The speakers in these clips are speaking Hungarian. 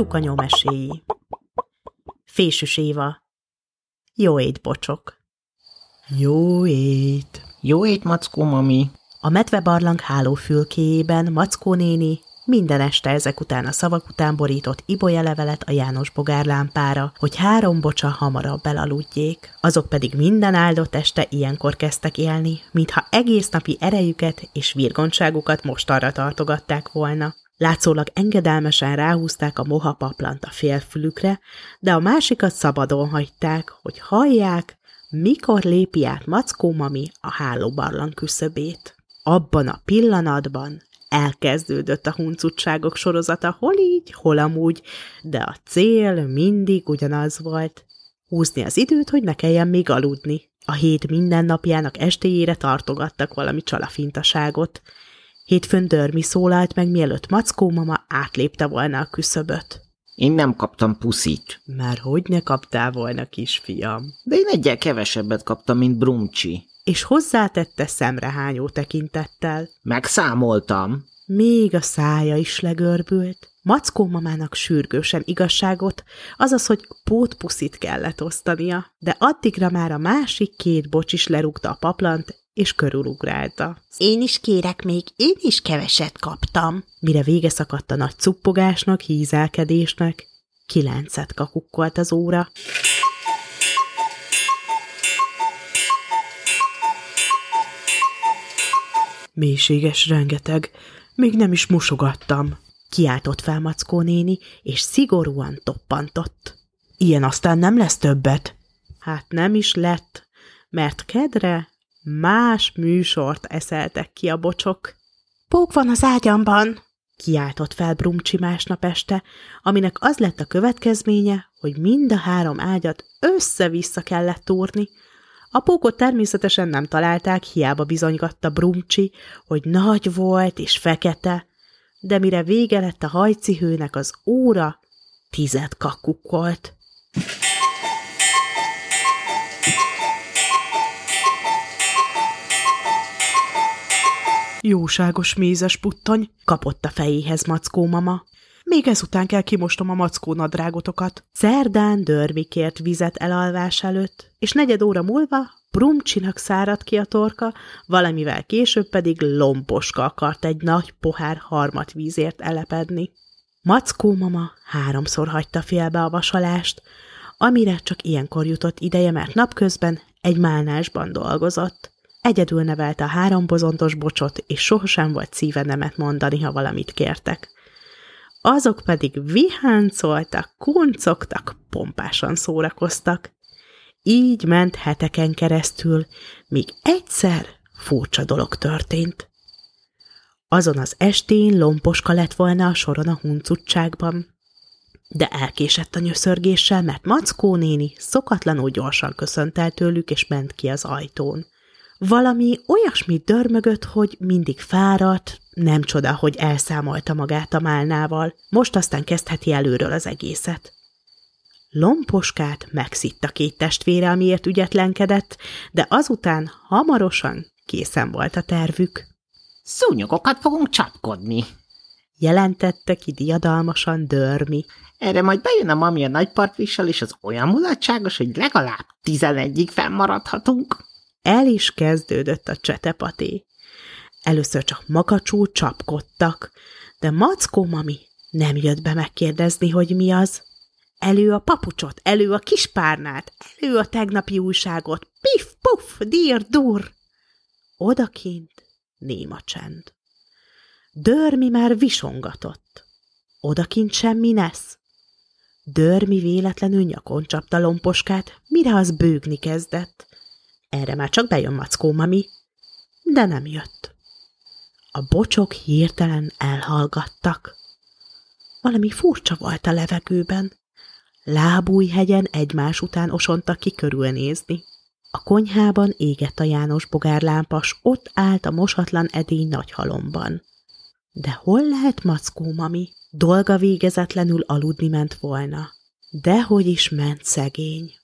Jóka nyomeséi. Fésűs Éva. Jó ét, bocsok. Jó ét. Jó ét, Mackó mami. A medvebarlang hálófülkéjében Mackó néni minden este ezek után a szavak után borított ibolyelevelet a János bogárlámpára, hogy három bocsa hamarabb elaludjék. Azok pedig minden áldott este ilyenkor kezdtek élni, mintha egész napi erejüket és virgontságukat most arra tartogatták volna. Látszólag engedelmesen ráhúzták a moha paplant a félfülükre, de a másikat szabadon hagyták, hogy hallják, mikor lépi át Mackó mami a hálóbarlang küszöbét. Abban a pillanatban elkezdődött a huncutságok sorozata, hol így, hol amúgy, de a cél mindig ugyanaz volt. Húzni az időt, hogy ne kelljen még aludni. A hét minden napjának estéjére tartogattak valami csalafintaságot. Hétfőn Dörmi szólalt meg, mielőtt Mackó mama átlépte volna a küszöböt. Én nem kaptam puszit. Már hogy ne kaptál volna, kisfiam? De én egyel kevesebbet kaptam, mint Brumcsi. És hozzátette szemrehányó tekintettel. Megszámoltam. Még a szája is legörbült. Mackó mamának sürgősen igazságot, azaz, hogy pótpuszit kellett osztania, de addigra már a másik két bocs is lerúgta a paplant, és körülugrálta. Én is kérek még, én is keveset kaptam. Mire vége szakadt a nagy cuppogásnak, hízelkedésnek, kilencet kakukkolt az óra. Mélységes rengeteg, még nem is mosogattam. Kiáltott fel Mackó néni, és szigorúan toppantott. Ilyen aztán nem lesz többet. Hát nem is lett, mert kedre más műsort eszeltek ki a bocsok. Pók van az ágyamban, kiáltott fel Brumcsi másnap este, aminek az lett a következménye, hogy mind a három ágyat össze-vissza kellett túrni. A pókot természetesen nem találták, hiába bizonygatta Brumcsi, hogy nagy volt és fekete, de mire vége lett a hajcihőnek az óra, tized kakukkolt. Jóságos mézes puttany, kapott a fejéhez Mackó mama. Még ezután kell kimostom a mackó nadrágotokat. Szerdán Dörmi kért vizet elalvás előtt, és negyed óra múlva Brumcsinak száradt ki a torka, valamivel később pedig Lomposka akart egy nagy pohár harmat vízért elepedni. Mackó mama háromszor hagyta félbe a vasalást, amire csak ilyenkor jutott ideje, mert napközben egy málnásban dolgozott. Egyedül nevelte a három bozontos bocsot, és sohasem volt szíve nemet mondani, ha valamit kértek. Azok pedig viháncoltak, kuncogtak, pompásan szórakoztak. Így ment heteken keresztül, míg egyszer furcsa dolog történt. Azon az estén lomposka lett volna a soron a huncutságban, de elkésett a nyöszörgéssel, mert Mackó néni szokatlanul gyorsan köszönt el tőlük, és ment ki az ajtón. Valami olyasmit dörmögött, hogy mindig fáradt, nem csoda, hogy elszámolta magát a málnával, most aztán kezdheti előről az egészet. Lomposkát megszitta két testvére, amiért ügyetlenkedett, de azután hamarosan készen volt a tervük. Szúnyogokat fogunk csapkodni, jelentette ki diadalmasan Dörmi. Erre majd bejön a mami a nagypartvissal, és az olyan mulatságos, hogy legalább tizenegyig fennmaradhatunk. El is kezdődött a csetepaté. Először csak makacsul csapkodtak, de Mackó mami nem jött be megkérdezni, hogy mi az. Elő a papucsot, elő a kispárnát, elő a tegnapi újságot, pif, puf, dír, dur. Odakint néma csend. Dörmi már visongatott. Odakint semmi nesz. Dörmi véletlenül nyakon csapta lomposkát, mire az bőgni kezdett. Erre már csak bejön Mackó mami, de nem jött. A bocsok hirtelen elhallgattak. Valami furcsa volt a levegőben. Lábújhegyen egymás után osontak ki körülnézni. A konyhában égett a János bogárlámpas, ott állt a mosatlan edény nagy halomban. De hol lehet Mackó mami? Dolga végezetlenül aludni ment volna. Dehogy is ment szegény.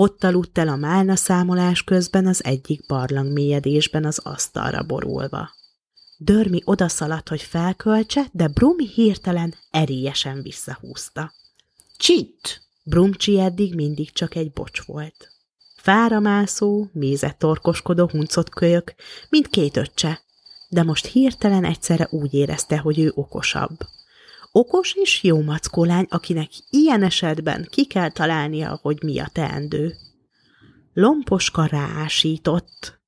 Ott aludt el a málna számolás közben az egyik barlang mélyedésben az asztalra borulva. Dörmi odaszaladt, hogy felköltse, de Brumi hirtelen erélyesen visszahúzta. Csit! Brumcsi eddig mindig csak egy bocs volt. Fáramászó, mézet torkoskodó huncott kölyök, mint két öccse, de most hirtelen egyszerre úgy érezte, hogy ő okosabb. Okos és jó mackó lány, akinek ilyen esetben ki kell találnia, hogy mi a teendő. Lomposka ráásított.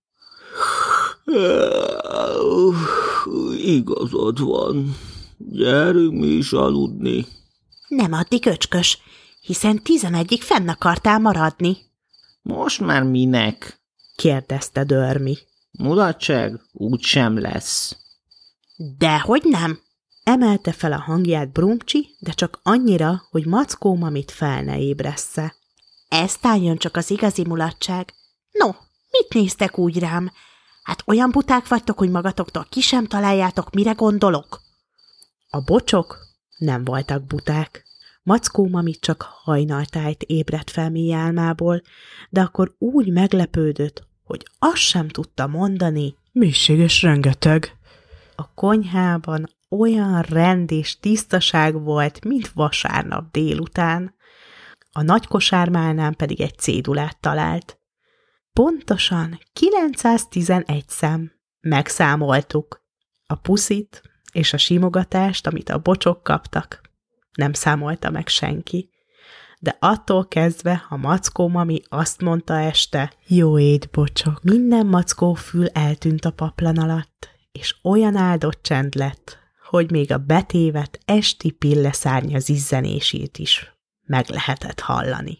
Igazad van. Gyerünk mi is aludni. Nem addig öcskös, hiszen tizenegyig fenn akartál maradni. Most már minek? kérdezte Dörmi. Mulatság úgy sem lesz. Dehogy nem. Emelte fel a hangját Brumcsi, de csak annyira, hogy Mackó mamit fel ne ébressze. Ezt álljon csak az igazi mulatság. No, mit néztek úgy rám? Hát olyan buták vagytok, hogy magatoktól ki sem találjátok, mire gondolok? A bocsok nem voltak buták. Mackó mami csak hajnaltájt ébredt fel mély álmából, de akkor úgy meglepődött, hogy azt sem tudta mondani. Mélységes rengeteg. A konyhában olyan rend és tisztaság volt, mint vasárnap délután. A nagy kosármálnán pedig egy cédulát talált. Pontosan 911 szem. Megszámoltuk. A puszit és a simogatást, amit a bocsok kaptak, nem számolta meg senki. De attól kezdve, ha mackó mami azt mondta este, Jó éd, bocsok. minden mackó fül eltűnt a paplan alatt, és olyan áldott csend lett, hogy még a betévet esti pilleszárnya zizzenését is meg lehetett hallani.